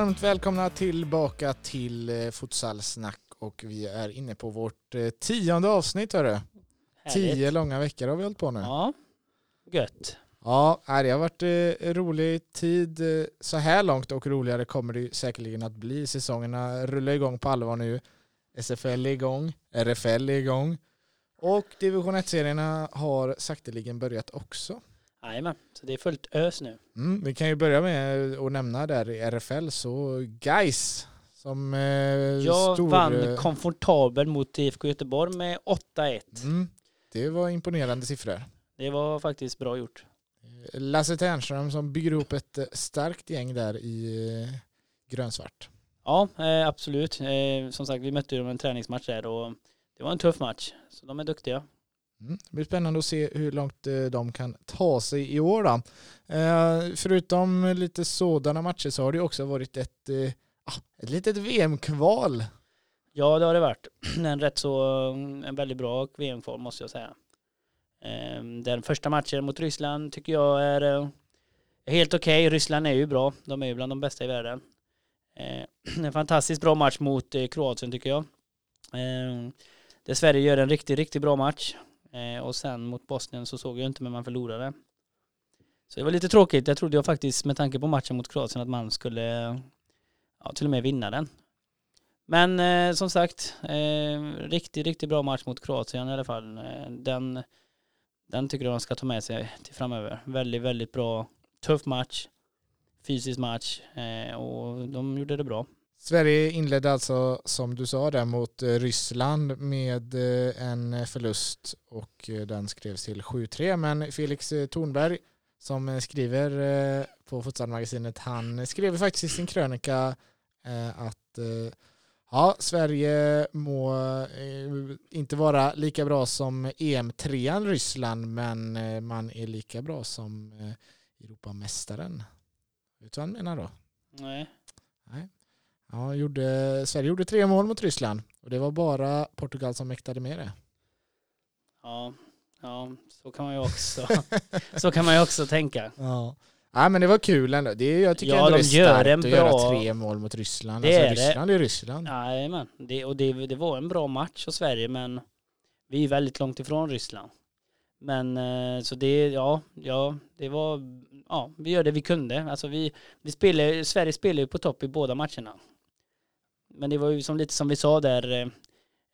Varmt välkomna tillbaka till eh, Futsalsnack och vi är inne på vårt eh, tionde avsnitt hörru. Tio långa veckor har vi hållit på nu. Ja, Ja, gött. nej, det har varit eh, rolig tid så här långt och roligare kommer det säkerligen att bli. Säsongerna rullar igång på allvar nu. SFL är igång, RFL är igång och division 1-serierna har sakteligen börjat också. Jajamän, så det är fullt ös nu. Mm, vi kan ju börja med att nämna där i RFL så Guys som eh, Jag stor... vann komfortabel mot IFK Göteborg med 8-1. Mm, det var imponerande siffror. Det var faktiskt bra gjort. Lasse Ternström som bygger ihop ett eh, starkt gäng där i eh, grönsvart. Ja, eh, absolut. Eh, som sagt, vi mötte dem en träningsmatch där och det var en tuff match. Så de är duktiga. Mm. Det blir spännande att se hur långt eh, de kan ta sig i år. Då. Eh, förutom lite sådana matcher så har det också varit ett, eh, ah, ett litet VM-kval. Ja, det har det varit. En rätt så, mm, en väldigt bra VM-form måste jag säga. Ehm, den första matchen mot Ryssland tycker jag är helt okej. Ryssland är ju bra. De är ju bland de bästa i världen. Ehm, en fantastiskt bra match mot Kroatien tycker jag. Ehm, där Sverige gör en riktigt, riktigt bra match. Eh, Och sen mot Bosnien så såg jag inte men man förlorade. Så det var lite tråkigt. Jag trodde jag faktiskt med tanke på matchen mot Kroatien att man skulle ja, till och med vinna den. Men eh, som sagt, eh, riktigt, riktigt bra match mot Kroatien i alla fall. Eh, den, den tycker jag de ska ta med sig till framöver. Väldigt, väldigt bra, tuff match, fysisk match eh, och de gjorde det bra. Sverige inledde alltså som du sa där mot eh, Ryssland med eh, en förlust och eh, den skrevs till 7-3 men Felix eh, Thornberg som eh, skriver eh, på Futsalmagasinet han skrev faktiskt i sin krönika eh, att eh, ja, Sverige må eh, inte vara lika bra som EM-trean Ryssland men eh, man är lika bra som eh, Europamästaren. Vet du vad han menar då? Nej. Ja, gjorde, Sverige gjorde tre mål mot Ryssland och det var bara Portugal som mäktade med det. Ja, ja, så kan man ju också, så kan man ju också tänka. Ja. ja, men det var kul ändå. Det, jag tycker Ja, ändå de det är gör starkt en att bra- göra tre mål mot Ryssland. Det alltså, är det. Ryssland är Ryssland. Jajamän, det, och det, det var en bra match för Sverige men vi är väldigt långt ifrån Ryssland. Men eh, så det, ja, ja, det var, ja, vi gör det vi kunde. Alltså vi, vi spelar, Sverige spelar ju på topp i båda matcherna. Men det var ju som lite som vi sa där,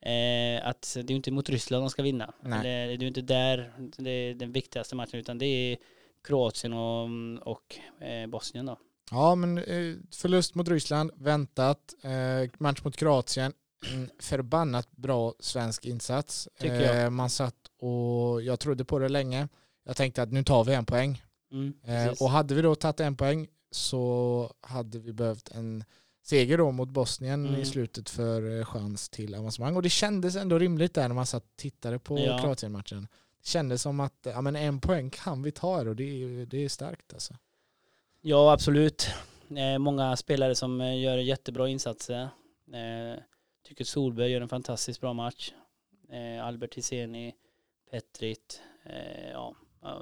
eh, att det är ju inte mot Ryssland de ska vinna. Nej. Det, är ju inte där det är den viktigaste matchen utan det är Kroatien och, och eh, Bosnien då. Ja, men eh, förlust mot Ryssland, väntat. Eh, match mot Kroatien, en förbannat bra svensk insats. Eh, man satt och jag trodde på det länge. Jag tänkte att nu tar vi en poäng. Mm, Eh, och hade vi då tagit en poäng så hade vi behövt en seger då mot Bosnien Mm. i slutet för eh, chans till avancemang. Och det kändes ändå rimligt där när man satt och tittade på Ja. Kroatien-matchen. Det kändes som att ja, men en poäng kan vi ta och det är, det är starkt alltså. Ja, absolut. Eh, många spelare som eh, gör jättebra insatser. Eh, tycker Solberg gör en fantastiskt bra match. Eh, Albert Hiseni, Petrit, eh, ja,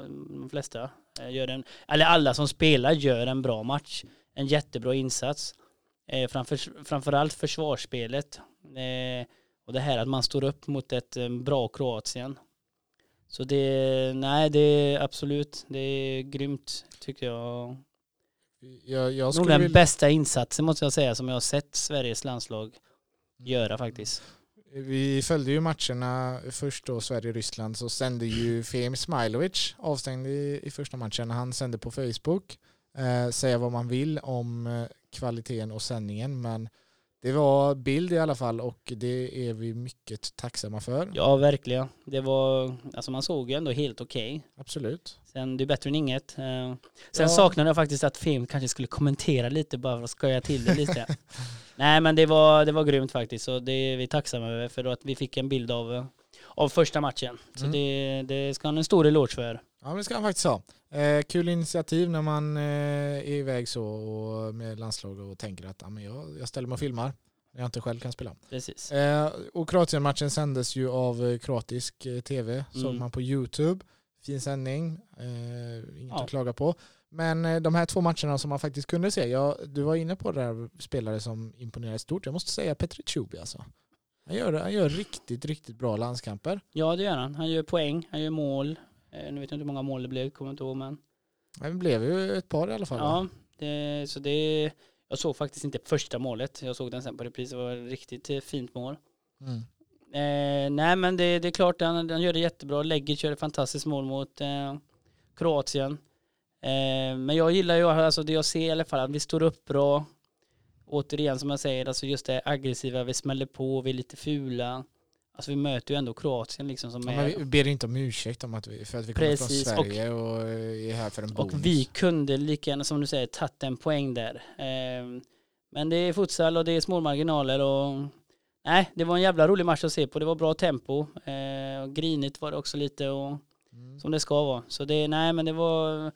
de flesta gör en, eller alla som spelar gör en bra match. En jättebra insats. Eh, framför, framförallt försvarsspelet. Eh, och det här att man står upp mot ett eh, bra Kroatien. Så det, nej det är absolut, det är grymt tycker jag. Jag, jag Nog den vilja, bästa insatsen måste jag säga som jag har sett Sveriges landslag göra faktiskt. vi följde ju matcherna först då Sverige-Ryssland så sände ju Fehim Smailovic avstängd i, i första matchen. Han sände på Facebook eh, säga vad man vill om eh, kvaliteten och sändningen men det var bild i alla fall och det är vi mycket tacksamma för. Ja, verkligen. Det var, alltså man såg ju ändå helt okej. Absolut. Sen, det är bättre än inget. Eh, Sen Ja. saknade jag faktiskt att film kanske skulle kommentera lite bara för att skoja till det lite. Nej men det var, det var grymt faktiskt och det är vi tacksamma över för att vi fick en bild av, av första matchen. Så Mm. det, det ska han en stor eloge för. Ja det ska han faktiskt ha. Eh, kul initiativ när man eh, är iväg så och med landslag och tänker att ja, men jag, jag ställer mig och filmar när jag inte själv kan spela. Precis. Eh, och Kroatien-matchen sändes ju av eh, kroatisk eh, tv, såg Mm. man på YouTube. Fin sändning, eh, inget Ja. att klaga på. Men de här två matcherna som man faktiskt kunde se, ja, du var inne på det där spelare som imponerar stort. Jag måste säga Petri Tjubi alltså. Han gör, han gör riktigt, riktigt bra landskamper. Ja det gör han. Han gör poäng, han gör mål. Eh, Nu vet jag inte hur många mål det blev, kommer inte ihåg men. Det blev ju ett par i alla fall. Ja, det, så det, jag såg faktiskt inte första målet. Jag såg den sen på repris. Det var ett riktigt eh, fint mål. Mm. Eh, nej men det, det är klart, han, han gör det jättebra. Lägget kör ett fantastiskt mål mot eh, Kroatien. Eh, men jag gillar ju, alltså det jag ser i alla fall, att vi står upp bra. Återigen som jag säger, alltså just det aggressiva, vi smäller på, vi är lite fula. Alltså vi möter ju ändå Kroatien liksom som Ja, är... men vi ber inte om ursäkt om att vi, för att vi kommer från Sverige och, är här för en bonus. Och vi kunde lika gärna som du säger tagit en poäng där. Eh, men det är futsal och det är små marginaler och nej, det var en jävla rolig match att se på. Det var bra tempo. Eh, och grinigt var det också lite och Mm. som det ska vara. Så det, nej men det var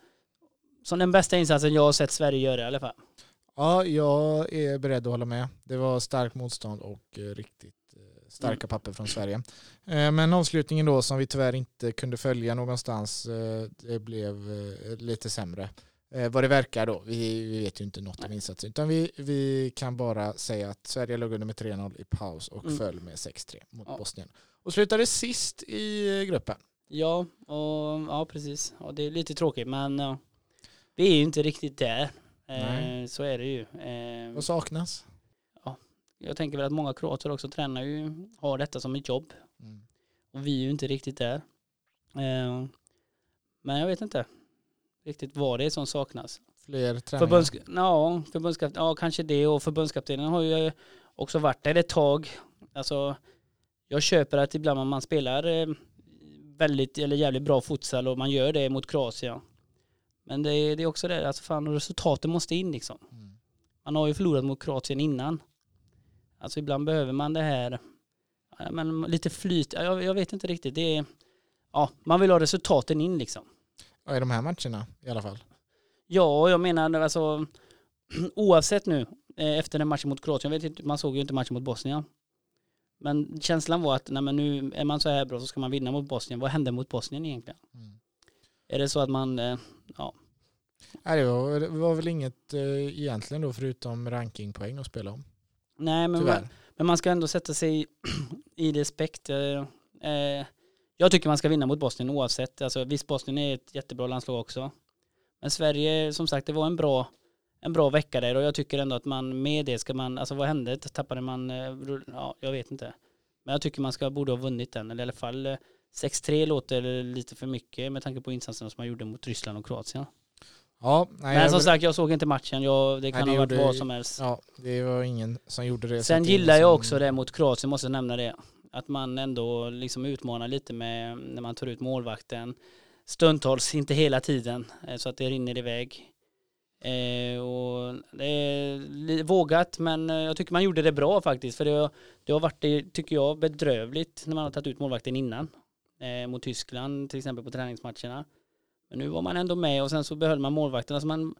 som den bästa insatsen jag har sett Sverige göra i alla fall. Ja, jag är beredd att hålla med. Det var starkt motstånd och eh, riktigt starka Mm. papper från Sverige. Eh, Men avslutningen då som vi tyvärr inte kunde följa någonstans, eh, det blev eh, lite sämre. Vad det verkar då, vi, vet ju inte något om insatsen, utan vi, vi kan bara säga att Sverige låg under med 3-0 i paus och Mm. föll med 6-3 mot Ja. Bosnien. Och slutade sist i gruppen. Ja, och, ja precis. Ja, det är lite tråkigt men ja, vi är ju inte riktigt där. Eh, Nej. så är det ju. Eh, Vad saknas? Jag tänker väl att många kroater också tränar ju, har detta som ett jobb. Mm. Och vi är ju inte riktigt där. Eh, men jag vet inte riktigt vad det är som saknas. Fler träningar? Förbunds, ja, förbundskap, ja, kanske det och förbundskaptenen har ju också varit där ett tag. Alltså, jag köper att ibland man spelar eh, väldigt eller jävligt bra futsal och man gör det mot Kroatien. Men det, är- det är också det, alltså fan resultaten måste in liksom. Mm. Man har ju förlorat mot Kroatien innan. Alltså ibland behöver man det här, ja, men lite flyt, ja, jag, jag vet inte riktigt. Det är, ja, man vill ha resultaten in liksom. Ja, i de här matcherna i alla fall. Ja, jag menar alltså oavsett nu eh, efter den matchen mot Kroatien, jag vet inte, man såg ju inte matchen mot Bosnien. Men känslan var att nej, men nu är man så här bra så ska man vinna mot Bosnien. Vad hände mot Bosnien egentligen? Mm. Är det så att man, eh, Nej, det, var, det var väl inget eh, egentligen då förutom rankingpoäng att spela om. Nej men, man, men man ska ändå sätta sig i, respekt. Eh, eh, jag tycker man ska vinna mot Bosnien oavsett. Alltså, visst, Bosnien är ett jättebra landslag också. Men Sverige, som sagt, det var en bra, en bra vecka där och jag tycker ändå att man med det ska man, alltså vad hände? Tappade man, eh, ja, jag vet inte. Men jag tycker man ska, borde ha vunnit den, eller i alla fall eh, 6-3 låter lite för mycket med tanke på insatserna som man gjorde mot Ryssland och Kroatien. Ja, nej, Men som sagt, jag såg inte matchen. Jag, det kan det ha varit vad som helst. ja, det var ingen som gjorde det. Sen gillar jag som- också det mot Kroatien, måste jag nämna det. Att man ändå liksom utmanar lite med när man tar ut målvakten. Stundtals, inte hela tiden, eh, så att det rinner iväg. Eh, och det är vågat, men eh, jag tycker man gjorde det bra faktiskt. För det har, det har varit, det, tycker jag, bedrövligt när man har tagit ut målvakten innan. Eh, mot Tyskland, till exempel på träningsmatcherna. Men nu var man ändå med och sen så behöll man målvakten. Alltså man,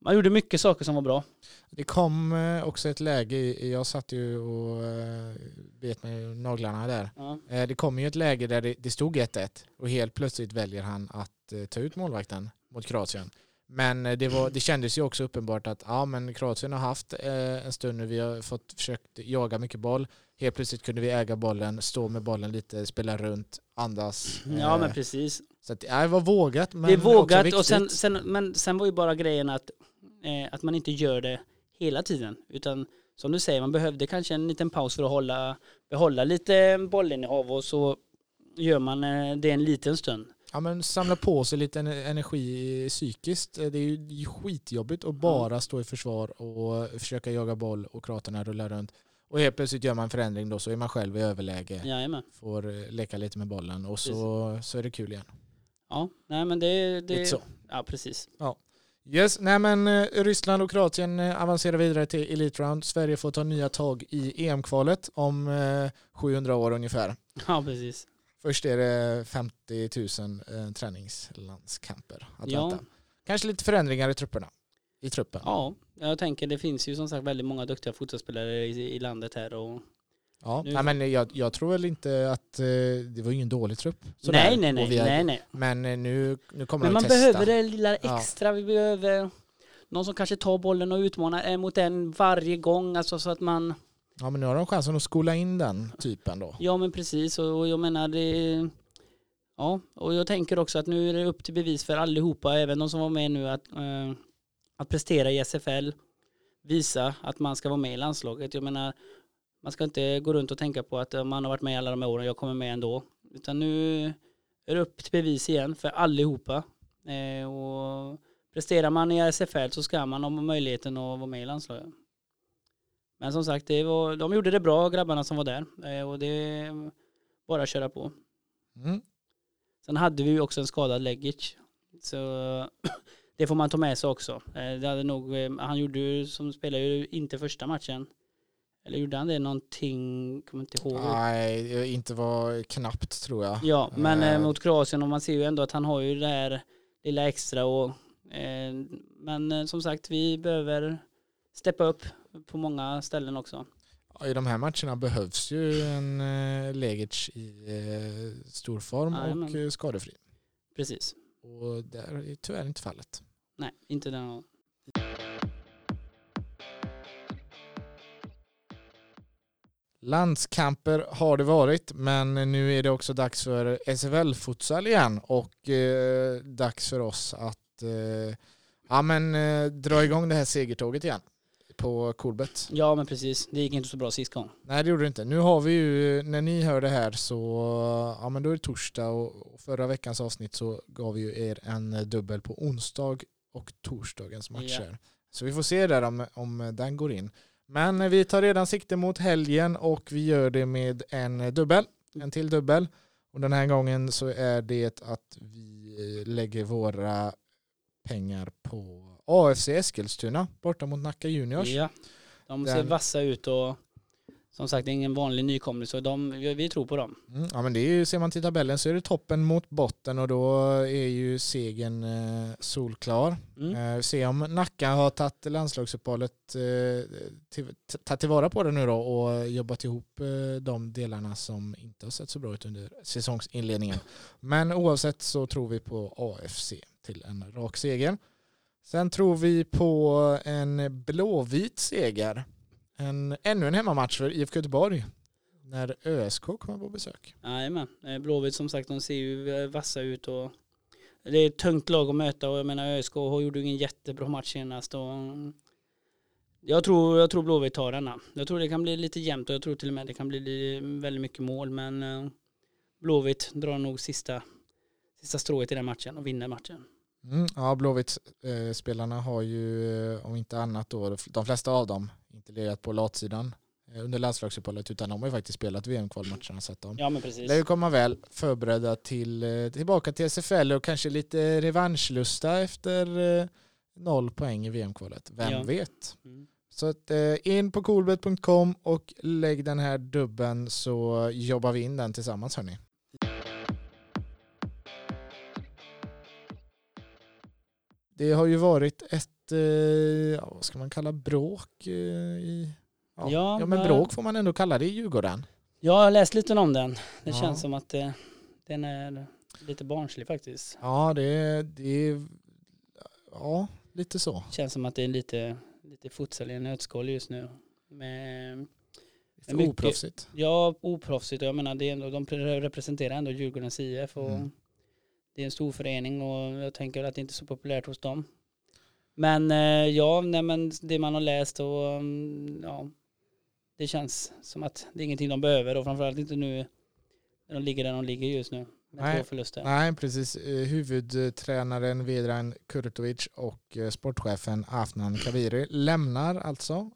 man gjorde mycket saker som var bra. Det kom eh, också ett läge, i- jag satt ju och eh, bet mig naglarna där. Ja. Eh, Det kom ju ett läge där det, stod 1-1 och helt plötsligt väljer han att ta ut målvakten mot Kroatien. Men eh, det, var, det kändes ju också uppenbart att ja, men Kroatien har haft eh, en stund nu, vi har fått försökt jaga mycket boll. Helt plötsligt kunde vi äga bollen, stå med bollen lite, spela runt, andas. ja, Eh, men precis. Så att, ja, det var vågat men det är vågat och sen, sen, men sen var ju bara grejen att, eh, att man inte gör det hela tiden. Utan som du säger, man behövde kanske en liten paus för att hålla, behålla lite bollinnehav och så gör man eh, det en liten stund. Ja men samla på sig lite ener- energi psykiskt. Eh, Det är ju skitjobbigt att bara stå i försvar och försöka jaga boll och kraterna rullar runt. Och helt plötsligt gör man en förändring då så är man själv i överläge. Jajamän. Får eh, leka lite med bollen och så, så är det kul igen. Ja, nej men det... det Lite så. Ja, precis. Yes, nej men eh, Ryssland och Kroatien avancerar vidare till Elite Round. Sverige får ta nya tag i EM-kvalet om eh, 700 år ungefär. Ja, precis. Först är det 50 000 eh, träningslandskamper att Ja. vänta. Kanske lite förändringar i trupperna. I truppen. Ja, jag tänker det finns ju som sagt väldigt många duktiga fotbollsspelare i, i landet här och Ja, Nu- nej, men jag, jag tror väl inte att eh, det var ingen dålig trupp. sådär. Nej, nej, nej, har- nej, nej. Men eh, nu, nu kommer Men man testa. behöver det lilla Ja. extra. Vi behöver någon som kanske tar bollen och utmanar eh, mot den varje gång. Alltså så att man, Ja, men nu har de chansen att skola in den typen då. ja men precis. Och, och jag menar det, ja. Och jag tänker också att nu är det upp till bevis för allihopa, även de som var med nu, att, eh, att prestera i SFL. Visa att man ska vara med i landslaget. Jag menar, man ska inte gå runt och tänka på att eh, man har varit med alla de här åren, jag kommer med ändå. Utan nu är det upp till bevis igen för allihopa. Eh, och presterar man i SFL så ska man ha möjligheten att vara med i landslaget. Men som sagt, det var, de gjorde det bra, grabbarna som var där. Eh, och det är bara att köra på. Mm. Sen hade vi ju också en skadad Legic. Så det får man ta med sig också. Eh, Det hade nog, eh, han gjorde ju, som spelade ju inte första matchen. Eller gjorde han det någonting, kommer inte ihåg. Nej, inte var knappt tror jag. Ja, men eh, mot Kroatien och man ser ju ändå att han har ju det här lilla extra och eh, men som sagt vi behöver steppa upp på många ställen också. I de här matcherna behövs ju en eh, Legic i eh, stor form och Jajamän. eh, skadefri. Precis. Och det är tyvärr inte fallet. Nej, inte den. Landskamper har det varit, men nu är det också dags för SFL-futsal igen och eh, dags för oss att eh, ja, men, eh, dra igång det här segertåget igen på Coolbet. Ja men precis, det gick inte så bra sist gång. Nej det gjorde det inte. Nu har vi ju, när ni hör det här så, ja men då är det torsdag och förra veckans avsnitt så gav vi ju er en dubbel på onsdag och torsdagens matcher. Så vi får se där om, om den går in. Men vi tar redan sikte mot helgen och vi gör det med en dubbel, en till dubbel. Och den här gången så är det att vi lägger våra pengar på AFC Eskilstuna borta mot Nacka Juniors. Ja, de ser Den- vassa ut och som sagt det är ingen vanlig nykomling så de, vi, tror på dem. Mm, ja men det är ju, ser man till tabellen så är det toppen mot botten och då är ju segern eh, solklar. Mm. Eh, se om Nacka har tagit landslagsuppehållet, eh, till, tagit tillvara på det nu då och jobbat ihop eh, de delarna som inte har sett så bra ut under säsongsinledningen. Men oavsett så tror vi på AFC till en rak seger. Sen tror vi på en blåvit seger. En, ännu en hemmamatch för IFK Göteborg när ÖSK kommer på besök. Jajamän, eh, Blåvitt som sagt de ser ju eh, vassa ut och det är ett tungt lag att möta och jag menar ÖSK gjorde ju ingen jättebra match senast och mm, jag tror, jag tror Blåvitt tar denna. Jag tror det kan bli lite jämnt och jag tror till och med det kan bli väldigt mycket mål men eh, Blåvitt drar nog sista, sista strået i den matchen och vinner matchen. Mm, ja, Blåvitt-spelarna har ju, eh, om inte annat då, de flesta av dem, inte legat på latsidan eh, under landslagsuppehållet utan de har ju faktiskt spelat VM-kvalmatcherna så att de Ja men precis. lär ju komma väl förberedda till, eh, tillbaka till SFL och kanske lite revanschlusta efter eh, noll poäng i VM-kvalet. Vem Ja. vet? Mm. Så att, eh, in på coolbet.com och lägg den här dubben så jobbar vi in den tillsammans hörni. Det har ju varit ett, eh, ja, vad ska man kalla bråk eh, i, ja, Ja, ja men men- bråk får man ändå kalla det i Djurgården. Jag har läst lite om den. Det Ja. känns som att eh, den är lite barnslig faktiskt. Ja, det, det ja, lite så. Känns som att det är lite, lite futsal i en nötskal just nu. Med, För mycket- oproffsigt. ja, oproffsigt jag menar det är ändå, de representerar ändå Djurgårdens IF och Mm. Det är en stor förening och jag tänker att det inte är så populärt hos dem. Men eh, ja, nej, men det man har läst och mm, ja, det känns som att det är ingenting de behöver och framförallt inte nu när de ligger där de ligger just nu med Nej. två förluster. Nej, precis. Eh, Huvudtränaren Vedran Kurtovic och eh, sportchefen Afnan Kaviri lämnar alltså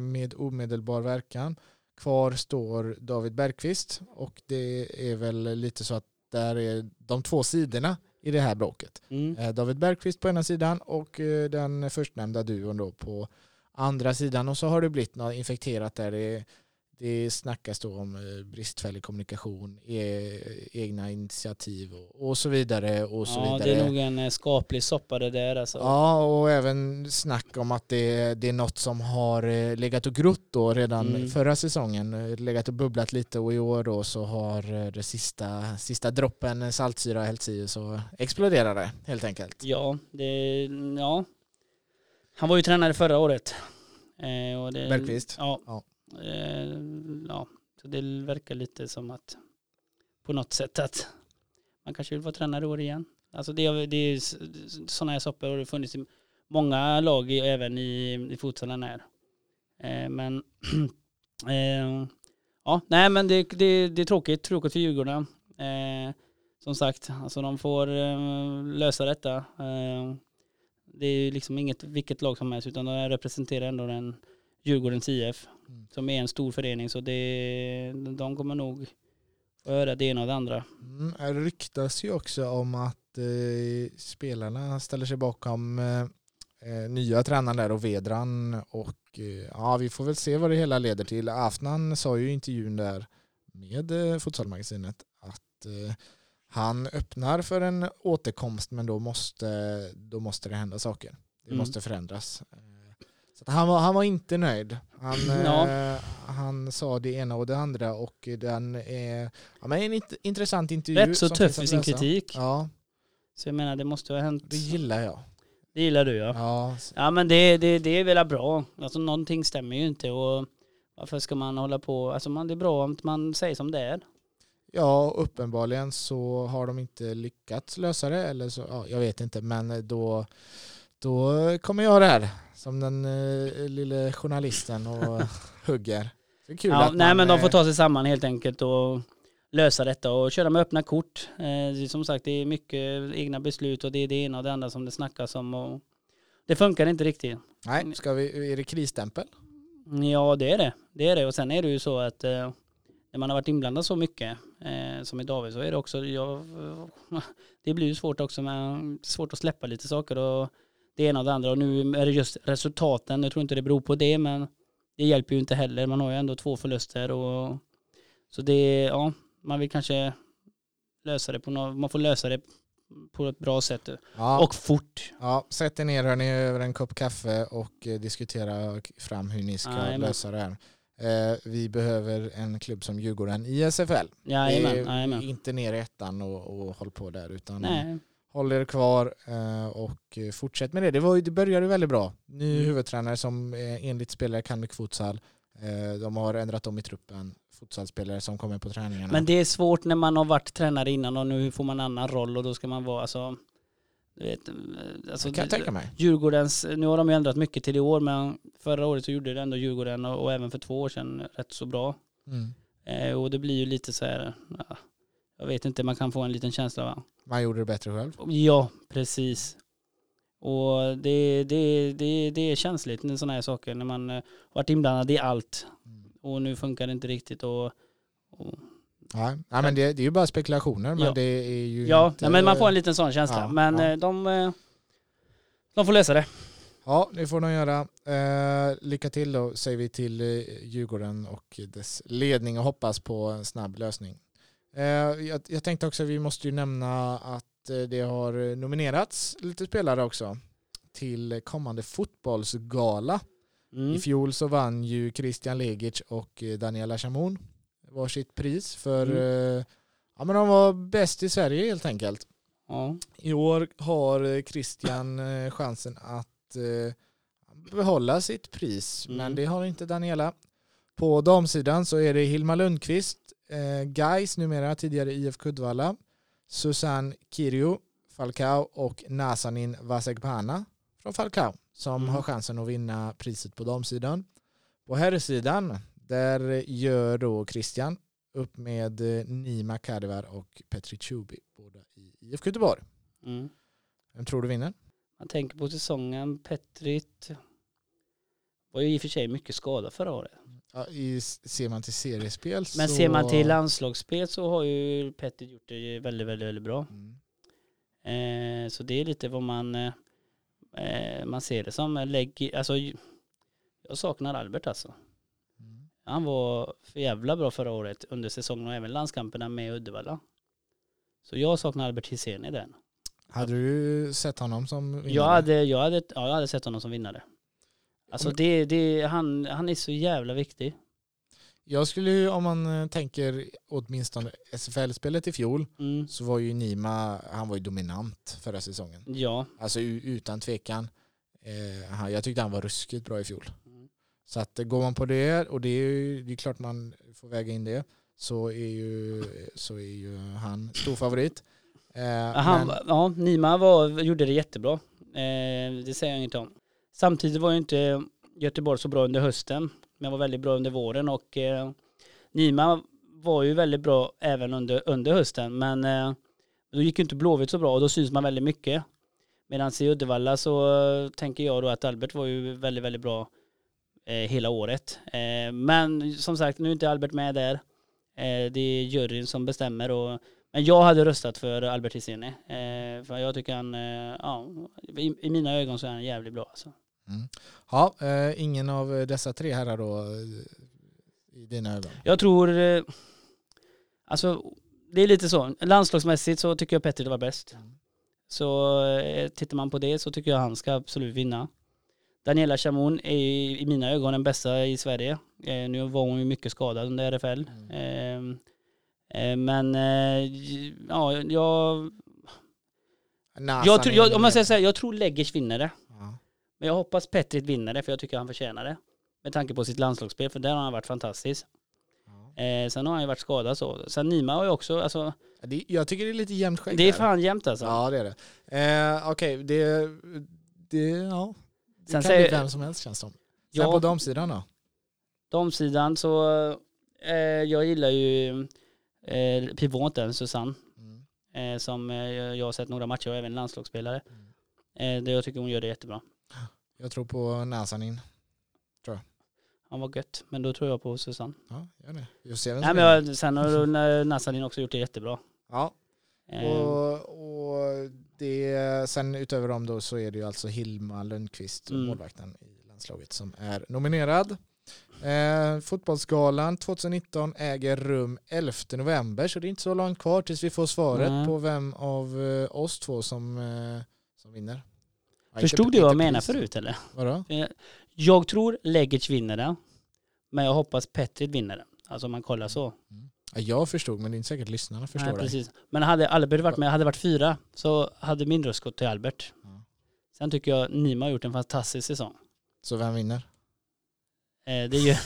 med omedelbar verkan. Kvar står David Bergqvist och det är väl lite så att där är de två sidorna i det här bråket. Mm. Eh, David Bergqvist på ena sidan och eh, den förstnämnda duon då på andra sidan och så har det blivit något infekterat där det, det snackas då om eh, bristfällig kommunikation, e egna initiativ och, och, så vidare. Och så ja, vidare. det är nog en eh, skaplig soppa det där alltså. Ja, och även snack om att det, det är något som har eh, legat och grott då redan mm. förra säsongen. Legat och bubblat lite och i år då så har det sista, sista droppen saltsyra hällts i så exploderar det helt enkelt. Ja, det, ja. Han var ju tränare förra året. Eh, och Bergqvist? Ja. ja. Eh, ja, så det verkar lite som att på något sätt att man kanske vill vara tränare i år igen. Alltså det, det är sådana här soppor och det har funnits i många lag även i, i fotbollen här. Eh, men eh, ja, nej men det, det, det är tråkigt, tråkigt för Djurgården. Eh, som sagt, alltså de får eh, lösa detta. Eh, det är ju liksom inget vilket lag som helst utan de representerar ändå den Djurgårdens IF mm. som är en stor förening så det, de kommer nog få höra det ena och det andra. Mm, det ryktas ju också om att eh, spelarna ställer sig bakom eh, eh, nya tränaren där och Vedran och eh, ja vi får väl se vad det hela leder till. Afnan sa ju i intervjun där med eh, Futsalmagasinet att eh, han öppnar för en återkomst men då måste, då måste det hända saker. Det mm. måste förändras. Så han, var, han var inte nöjd. Han, ja. eh, han sa det ena och det andra och den är ja, men en intressant intervju. Rätt så tuff i sin kritik. Ja. Så jag menar det måste ha hänt. Det gillar jag. Det gillar du ja. Ja, ja men det, det, det är väl bra. Alltså någonting stämmer ju inte och varför ska man hålla på? Alltså man, det är bra om man säger som det är. Ja, uppenbarligen så har de inte lyckats lösa det eller så, ja, jag vet inte men då, då kommer jag där som den uh, lille journalisten och hugger. Det är kul ja, nej man, men de får ta sig samman helt enkelt och lösa detta och köra med öppna kort. Eh, som sagt det är mycket egna beslut och det är det ena och det andra som det snackas om och det funkar inte riktigt. Nej, ska vi, är det krisstämpel? Ja det är det. Det är det och sen är det ju så att eh, när man har varit inblandad så mycket eh, som i David så är det också, ja, det blir ju svårt också med, svårt att släppa lite saker och det ena och det andra och nu är det just resultaten, jag tror inte det beror på det men det hjälper ju inte heller, man har ju ändå två förluster och så det, ja, man vill kanske lösa det på något, man får lösa det på ett bra sätt ja. och fort. Ja, sätt er ner hörni över en kopp kaffe och eh, diskutera fram hur ni ska Jajamän. lösa det här. Eh, vi behöver en klubb som Djurgården i SFL. Jajamän, Jajamän. Inte ner i ettan och, och håll på där utan Nej håll er kvar eh, och fortsätt med det. Det, var, det började väldigt bra. Ny mm. huvudtränare som enligt spelare kan mycket futsal. Eh, de har ändrat om i truppen. Futsalspelare som kommer på träningarna. Men det är svårt när man har varit tränare innan och nu får man en annan roll och då ska man vara alltså du vet, eh, alltså, kan jag tänka mig. Djurgårdens, nu har de ju ändrat mycket till i år men förra året så gjorde det ändå Djurgården och, och även för två år sedan rätt så bra. Mm. Eh, och det blir ju lite så här, ja, jag vet inte, man kan få en liten känsla va? Man gjorde det bättre själv? Ja, precis. Och det, det, det, det är känsligt med sådana här saker när man eh, varit inblandad i allt. Mm. Och nu funkar det inte riktigt och, och Nej, nej men det, det, är ju bara spekulationer men ja. det är ju Ja, inte, men man får en liten sån känsla. Ja, men ja. Eh, de, eh, de får lösa det. Ja, det får de göra. Eh, lycka till då säger vi till Djurgården och dess ledning och hoppas på en snabb lösning. Eh, jag, jag tänkte också att vi måste ju nämna att eh, det har nominerats lite spelare också till kommande fotbollsgala. Mm. I fjol så vann ju Christian Legic och eh, Daniela Chamon varsitt pris för mm. ja men de var bäst i Sverige helt enkelt. Ja. I år har Christian chansen att behålla sitt pris mm. men det har inte Daniela. På damsidan så är det Hilma Lundqvist eh, Guys, numera tidigare IF Kuddvalla, Susanne Kirjo, Falcao och Nazanin Vasegpana från Falcao som mm. har chansen att vinna priset på damsidan. På herrsidan, där gör då Christian upp med eh, Nima Kadivar och Petri Chubi, båda i IF Göteborg. Mm. Vem tror du vinner? Man tänker på säsongen, Petrit var ju i och för sig mycket skadad förra året. Ja, i, ser man till seriespel så... Men ser man till landslagsspel så har ju Petter gjort det väldigt, väldigt, väldigt bra. Mm. Eh, så det är lite vad man, eh, man ser det som. Lägg, alltså, jag saknar Albert alltså. Mm. Han var för jävla bra förra året under säsongen och även landskamperna med Uddevalla. Så jag saknar Albert Hisén i den. Hade du sett honom som vinnare? Jag hade, jag, hade, ja, jag hade sett honom som vinnare. Alltså Men- det, det, han, han är så jävla viktig. Jag skulle ju, om man eh, tänker åtminstone SFL-spelet i fjol, Mm. så var ju Nima, han var ju dominant förra säsongen. Ja, Alltså utan tvekan. Eh, jag tyckte han var ruskigt bra i fjol. Mm. Så att eh, går man på det, och det är ju det är klart man får väga in det, så är ju, så är ju han stor favorit. Eh, han, men, ja Nima var, gjorde det jättebra. Eh, det säger jag inte om. Samtidigt var ju inte Göteborg så bra under hösten, men var väldigt bra under våren och eh, Nima var ju väldigt bra även under, under hösten, men eh, då gick ju inte Blåvitt så bra och då syns man väldigt mycket. Medan i Uddevalla så eh, tänker jag då att Albert var ju väldigt, väldigt bra eh, hela året. Eh, men som sagt, nu är inte Albert med där. Eh, det är juryn som bestämmer och men jag hade röstat för Albert Hisene. Eh, för jag tycker han, eh, ja, i, i mina ögon så är han jävligt bra alltså ja, eh, ingen av dessa tre herrar då eh, i dina ögon? Jag tror, eh, alltså det är lite så. Landslagsmässigt så tycker jag Petri var bäst. Mm. Så eh, tittar man på det så tycker jag han ska absolut vinna. Daniela Chamoun är i i mina ögon den bästa i Sverige. Eh, nu var hon ju mycket skadad under RFL. Mm. Eh, eh, men ja, jag, Nasan jag, tror, jag, om jag säger så här, jag tror Leggers vinner det. Men jag hoppas Petrit vinner det för jag tycker han förtjänar det. Med tanke på sitt landslagsspel för där har han varit fantastisk. Ja. Eh, sen har han ju varit skadad så. Sen Nima har ju också, alltså Det, jag tycker det är lite jämnt skägg det är fan jämnt alltså. Ja det är det. Eh, Okej, det, det, ja. det Sen kan säger- bli vem som helst känns det som. Sen Ja. på damsidan då? Damsidan så, eh, jag gillar ju eh, pivoten Susanne. Mm. Eh, som eh, jag har sett några matcher och även landslagsspelare. Mm. Eh, det jag tycker hon gör det jättebra. Jag tror på näsan in. Han var gött, men då tror jag på Susanne. Ja, gör det. Vem Nej men jag, sen har Nassadin också gjort det jättebra. Ja, Eh, och, och det, sen utöver dem då så är det ju alltså Hilma Lundqvist, Mm. målvakten i landslaget, som är nominerad. Eh, fotbollsgalan 2019 äger rum 11 november så det är inte så långt kvar tills vi får svaret Nej. på vem av eh, oss två som, eh, som vinner. Förstod inte- du vad jag menade förut eller? Vadå? Jag tror Legic vinner den. Men jag hoppas Petrit vinner den. Alltså om man kollar så. Ja, jag förstod men det är inte säkert lyssnarna förstår Nej, precis. Men hade Albert varit med, hade det varit fyra, så hade min röst gått till Albert. Ja. Sen tycker jag Nima har gjort en fantastisk säsong. Så vem vinner? Eh, det gör,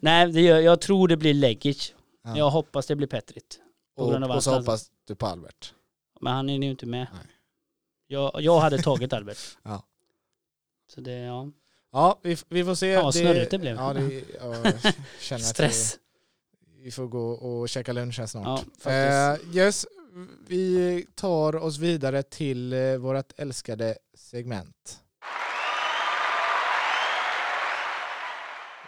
nej, det gör, jag tror det blir Legic. Ja. Jag hoppas det blir Petrit. och, och så hoppas du på Albert. Men han är ju inte med. Nej. Jag, jag hade tagit Albert. Ja. Så det, ja. Ja, vi, vi får se. Ja, snurrigt det blev. Ja, det, ja, jag Stress. vi, vi får gå och käka lunch här Ja, snart. faktiskt. Eh, yes, vi tar oss vidare till eh, vårt älskade segment.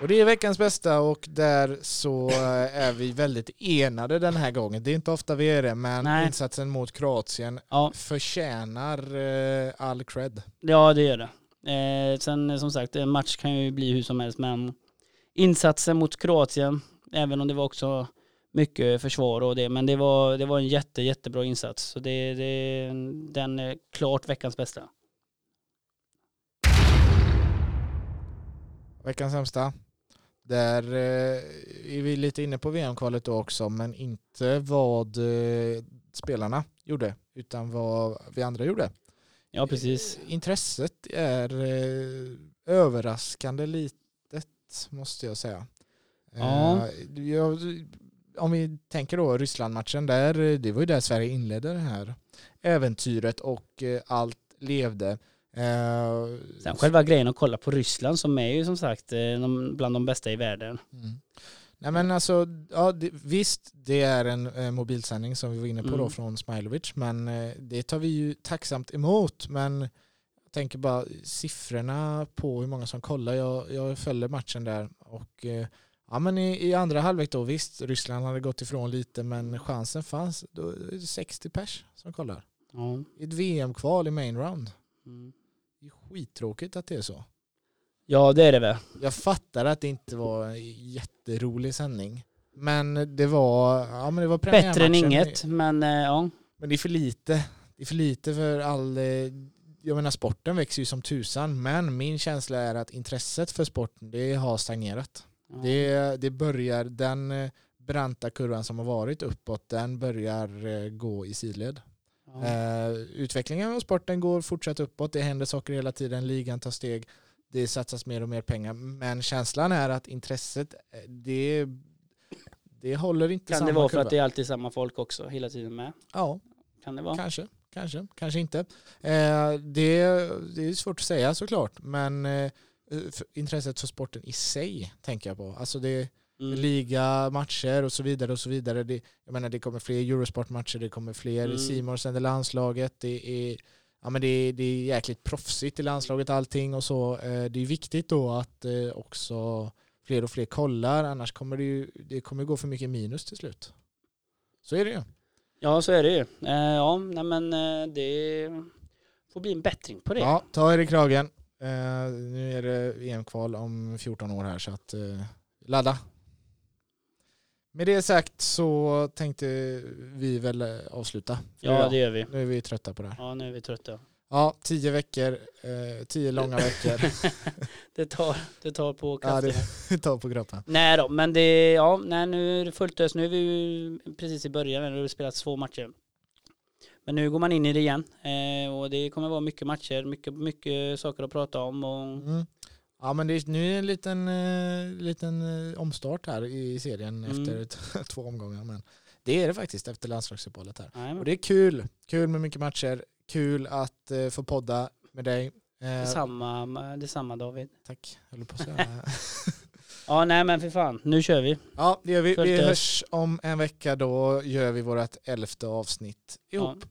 Och det är veckans bästa och där så eh, är vi väldigt enade den här gången. Det är inte ofta vi är det, men Nej. insatsen mot Kroatien Ja, förtjänar eh, all cred. ja, det gör det. Eh, sen som sagt, en match kan ju bli hur som helst, men insatsen mot Kroatien, även om det var också mycket försvar och det, men det var, det var en jätte, jättebra insats. Så det, det, den är klart veckans bästa. Veckans sämsta. Där eh, är vi lite inne på VM-kvalet då också, men inte vad eh, spelarna gjorde, utan vad vi andra gjorde. Ja, precis. Eh, Intresset är överraskande litet, måste jag säga. Ja. Jag, om vi tänker då Ryssland-matchen där, det var ju där Sverige inledde det här äventyret och allt levde. Eh, Sen själva grejen att kolla på Ryssland som är ju som sagt eh, bland de bästa i världen. Mm. Nej men alltså, ja, det, visst det är en eh, mobilsändning som vi var inne på då Mm. från Smilovic men eh, det tar vi ju tacksamt emot men jag tänker bara siffrorna på hur många som kollar. Jag, jag följer matchen där och eh, ja men i, i andra halvlek då visst Ryssland hade gått ifrån lite men chansen fanns. Då är det 60 pers som kollar. I ett VM-kval i main round. Mm. Det är skittråkigt att det är så. Ja det är det väl. Jag fattar att det inte var en jätterolig sändning. Men det var, ja, men det var Bättre än inget, men eh, ja. Men det är för lite. Det är för lite för all... eh, Jag menar sporten växer ju som tusan men min känsla är att intresset för sporten det har stagnerat. Det, det börjar, den eh, branta kurvan som har varit uppåt den börjar gå i sidled. Ja. Eh, utvecklingen av sporten går fortsatt uppåt. Det händer saker hela tiden. Ligan tar steg. Det satsas mer och mer pengar. Men känslan är att intresset, eh, det, det håller inte Kan samma det vara för kurva. att det är alltid samma folk också hela tiden med? Ja, Kan det vara? kanske. Kanske, kanske inte. Eh, det, det är svårt att säga såklart. Men intresset för sporten i sig tänker jag på. Alltså det Mm. liga, matcher och så vidare och så vidare. Det, jag menar det kommer fler Eurosport-matcher, det kommer fler Mm. Simon sänder landslaget. Det är, ja, men det, är, det är jäkligt proffsigt i landslaget allting och så. Eh, det är viktigt då att eh, också fler och fler kollar annars kommer det ju det kommer gå för mycket minus till slut. Så är det ju. Ja så är det ju. Eh, ja nej, men det får bli en bättring på det. Ja, ta er i kragen. Nu är det EM-kval om 14 år här så att ladda. Med det sagt så tänkte vi väl eh, avsluta. Ja det gör vi. Nu är vi trötta på det här. Ja nu är vi trötta. Ja, tio veckor, eh, tio långa veckor. det, tar, det tar på ja, krafterna. det tar på kroppen. Nej då, men det, ja, nej, nu är det fullt ös. Nu är vi ju precis i början, nu har det spelats två matcher. Men nu går man in i det igen eh, och det kommer vara mycket matcher, mycket, mycket saker att prata om. Och, Mm. Ja men det är, nu är det en liten, eh, liten eh, omstart här i serien Mm. efter t- två omgångar. Men det är det faktiskt efter landslagsuppehållet här. nej, Och det är kul. Kul med mycket matcher. Kul att eh, få podda med dig. Eh, detsamma, detsamma David. Tack, jag höll på att säga. Ja nej men för fan, nu kör vi. ja, det gör vi. Fullt Vi ös. hörs om en vecka. Då gör vi vårt elfte avsnitt ihop. Ja.